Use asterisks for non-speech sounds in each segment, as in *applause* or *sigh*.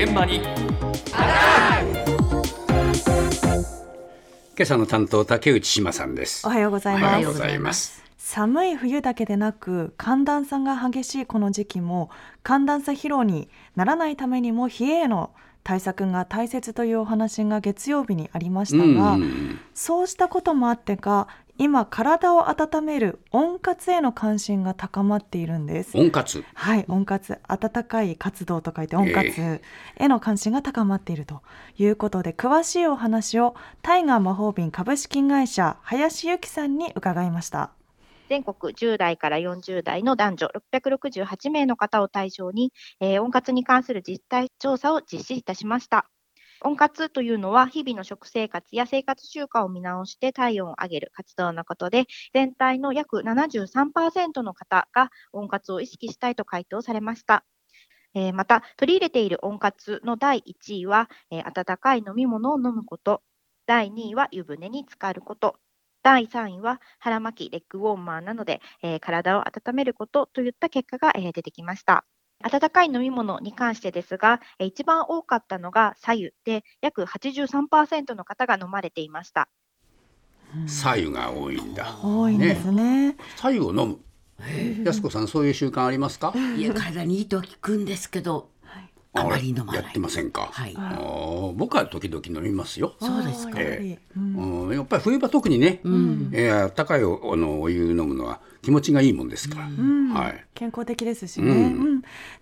現場に。今朝の担当竹内島さんです。おはようございおはますようございます。寒い冬だけでなく寒暖差が激しいこの時期も寒暖差疲労にならないためにも冷えへの対策が大切というお話が月曜日にありましたが、うん。そうしたこともあってか今体を温める温活への関心が高まっているんです温活？はい、温活、温かい活動と書いて温活への関心が高まっているということで、詳しいお話をタイガー魔法瓶株式会社林由紀さんに伺いました。全国10代から40代の男女668名の方を対象に、えー温活に関する実態調査を実施いたしました。温活というのは、日々の食生活や生活習慣を見直して体温を上げる活動のことで、全体の約73%の方が温活を意識したいと回答されました。えーまた、取り入れている温活の第1位は、えー温かい飲み物を飲むこと、第2位は湯船に浸かること、第3位は腹巻き、レッグウォーマーなどで、えー体を温めることといった結果が、え出てきました。温かい飲み物に関してですが、えー一番多かったのが左右で、約83%の方が飲まれていました。左右が多いんだ多いんですね。左右を飲む安子さんそういう習慣ありますか？いや体にいいとは聞くんですけど、あまり飲まない。やってませんか？はい。僕は時々飲みますよ。そうですか。うん。うんやっぱり冬場特にね、ん。えー高いおあのお湯飲むのは気持ちがいいもんですから、うん。はい。健康的ですしね、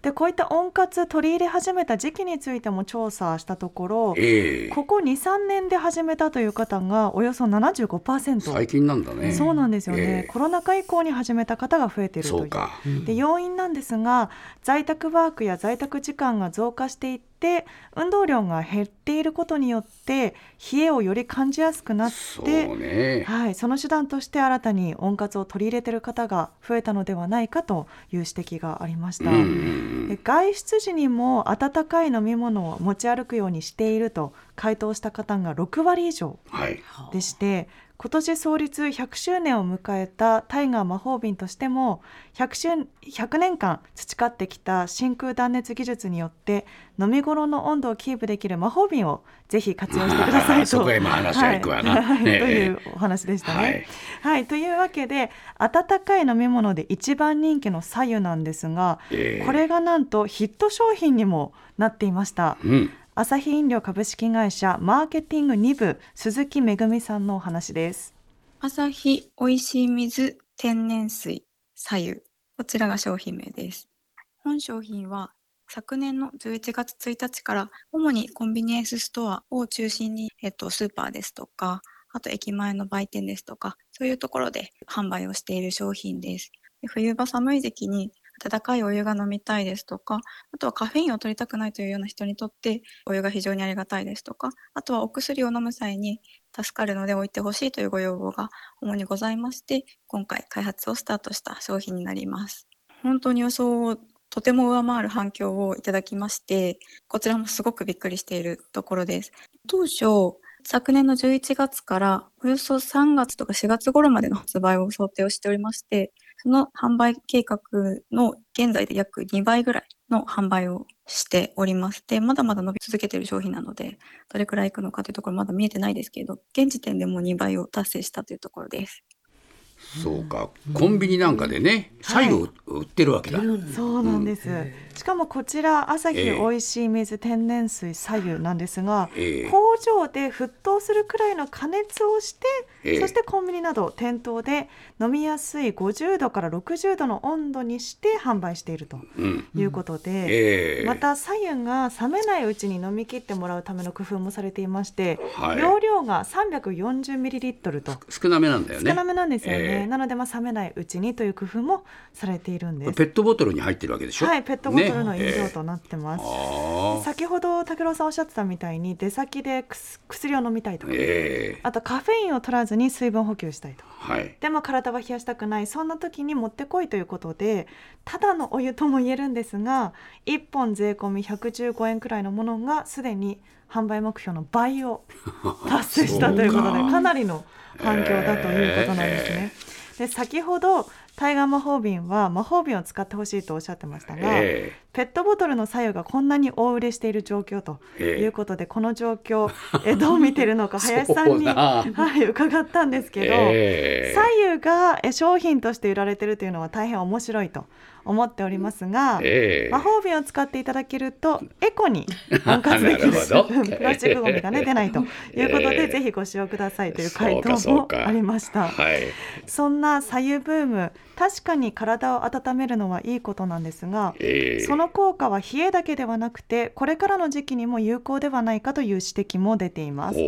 でこういった温活取り入れ始めた時期についても調査したところええ。ここ23年で始めたという方がおよそ75%最近なんだね。そうなんですよね、ええ。コロナ禍以降に始めた方が増えているという。そうか。で要因なんですが在宅ワークや在宅時間が増加していって運動量が減っていることによって冷えをより感じやすくなって、ね。はい、その手段として新たに温活を取り入れている方が増えたのではないかという指摘がありました。うん外出時にも温かい飲み物を持ち歩くようにしていると回答した方が6割以上はい。でして今年創立100周年を迎えたタイガー魔法瓶としても 100, 周100年間培ってきた真空断熱技術によって飲み頃の温度をキープできる魔法瓶をぜひ活用してくださいと。*laughs* そこへも話は行くわな。はい。*laughs* というお話でしたね。はい。はい、というわけで温かい飲み物で一番人気の左右なんですが、ええ。これがなんとヒット商品にもなっていました。うんアサヒ飲料株式会社マーケティング2部鈴木めぐみさんのお話です。朝日おいしい水天然水左右こちらが商品名です。本商品は昨年の11月1日から主にコンビニエンスストアを中心に、えっと、スーパーですとかあと駅前の売店ですとかそういうところで販売をしている商品です。冬場寒い時期に温かいお湯が飲みたいですとかあとはカフェインを取りたくないというような人にとってお湯が非常にありがたいですとかあとはお薬を飲む際に助かるので置いてほしいというご要望が主にございまして今回開発をスタートした商品になります。本当に予想をとても上回る反響をいただきましてこちらもすごくびっくりしているところです。当初昨年の11月からおよそ3月とか4月頃までの発売を想定をしておりましてその販売計画の現在で約2倍ぐらいの販売をしております。で、まだまだ伸び続けている商品なので、どれくらいいくのかというところまだ見えてないですけれど、現時点でもう2倍を達成したというところです。そうか。コンビニなんかでね左右を売ってるわけだ、そうなんです。しかもこちらアサヒええ。おいしい水天然水左右なんですが、ええ。工場で沸騰するくらいの加熱をして、ええ。そしてコンビニなど店頭で飲みやすい50度から60度の温度にして販売しているとうん。いうことで、ええ。また左右が冷めないうちに飲み切ってもらうための工夫もされていまして、はい容量が340ミリリットルと少なめなんだよね少なめなんですよね、ええ。なのでまあ冷めないうちにという工夫もされているんです。ペットボトルに入ってるわけでしょ？はいペットボトルの飲ね料となってます、ああ先ほど武郎さんおっしゃってたみたいに出先で薬を飲みたいとか、ええ。あとカフェインを取らずに水分補給したいとはい。でも体は冷やしたくない。そんな時にもってこいということでただのお湯とも言えるんですが1本税込み115円くらいのものがすでに販売目標の倍を *laughs* 達成したということでか。かなりの反響だということなんですね。で先ほどタイガー魔法瓶は魔法瓶を使ってほしいとおっしゃってましたが、えペットボトルの左右がこんなに大売れしている状況ということで、えー、この状況えどう見てるのか *laughs* 林さんに、はい、伺ったんですけど、えー、左右が商品として売られているというのは大変面白いと思っておりますが、えー、魔法瓶を使っていただけるとエコに *laughs* 温活できる *laughs* プラスチックごみが、ね、出ないということで、えー、ぜひご使用くださいという回答もありました。はい、そんな左右ブーム確かに体を温めるのはいいことなんですが、えー、その効果は冷えだけではなくてこれからの時期にも有効ではないかという指摘も出ています。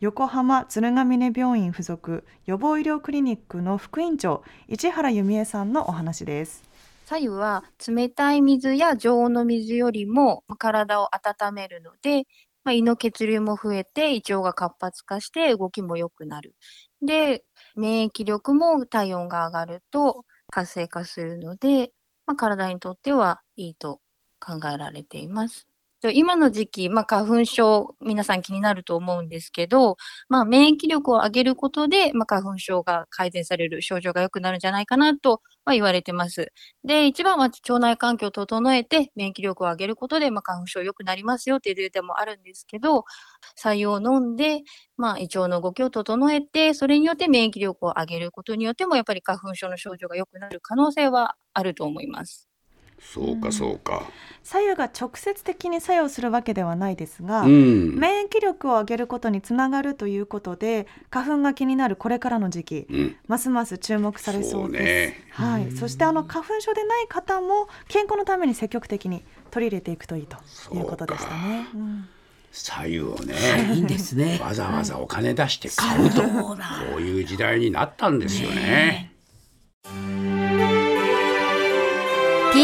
横浜鶴ヶ峰病院附属予防医療クリニックの副院長市原由美恵さんのお話です。左右は冷たい水や常温の水よりも体を温めるので、まあ、胃の血流も増えて胃腸が活発化して動きも良くなる。で、免疫力も体温が上がると活性化するので、まあ、体にとってはいいと考えられています。今の時期、まあ、花粉症、皆さん気になると思うんですけど、まあ、免疫力を上げることで、まあ、花粉症が改善される、症状が良くなるんじゃないかなとは言われてます。で、一番は腸内環境を整えて、免疫力を上げることで、ま、花粉症良くなりますよっていうデータもあるんですけど、採用を飲んで、まあ、胃腸の動きを整えて、それによって免疫力を上げることによっても、やっぱり花粉症の症状が良くなる可能性はあると思います。そうかそうか、左右が直接的に作用するわけではないですが、うん、免疫力を上げることにつながるということで花粉が気になるこれからの時期、うん、ますます注目されそうです。そはい、そしてあの花粉症でない方も健康のために積極的に取り入れていくといいということでしたね。左右をね、いいんですね。わざわざお金出して買うと、こういう時代になったんですよね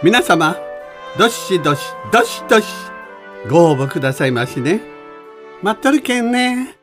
皆様どしどしどしどしご応募くださいましね。待っとるけんね。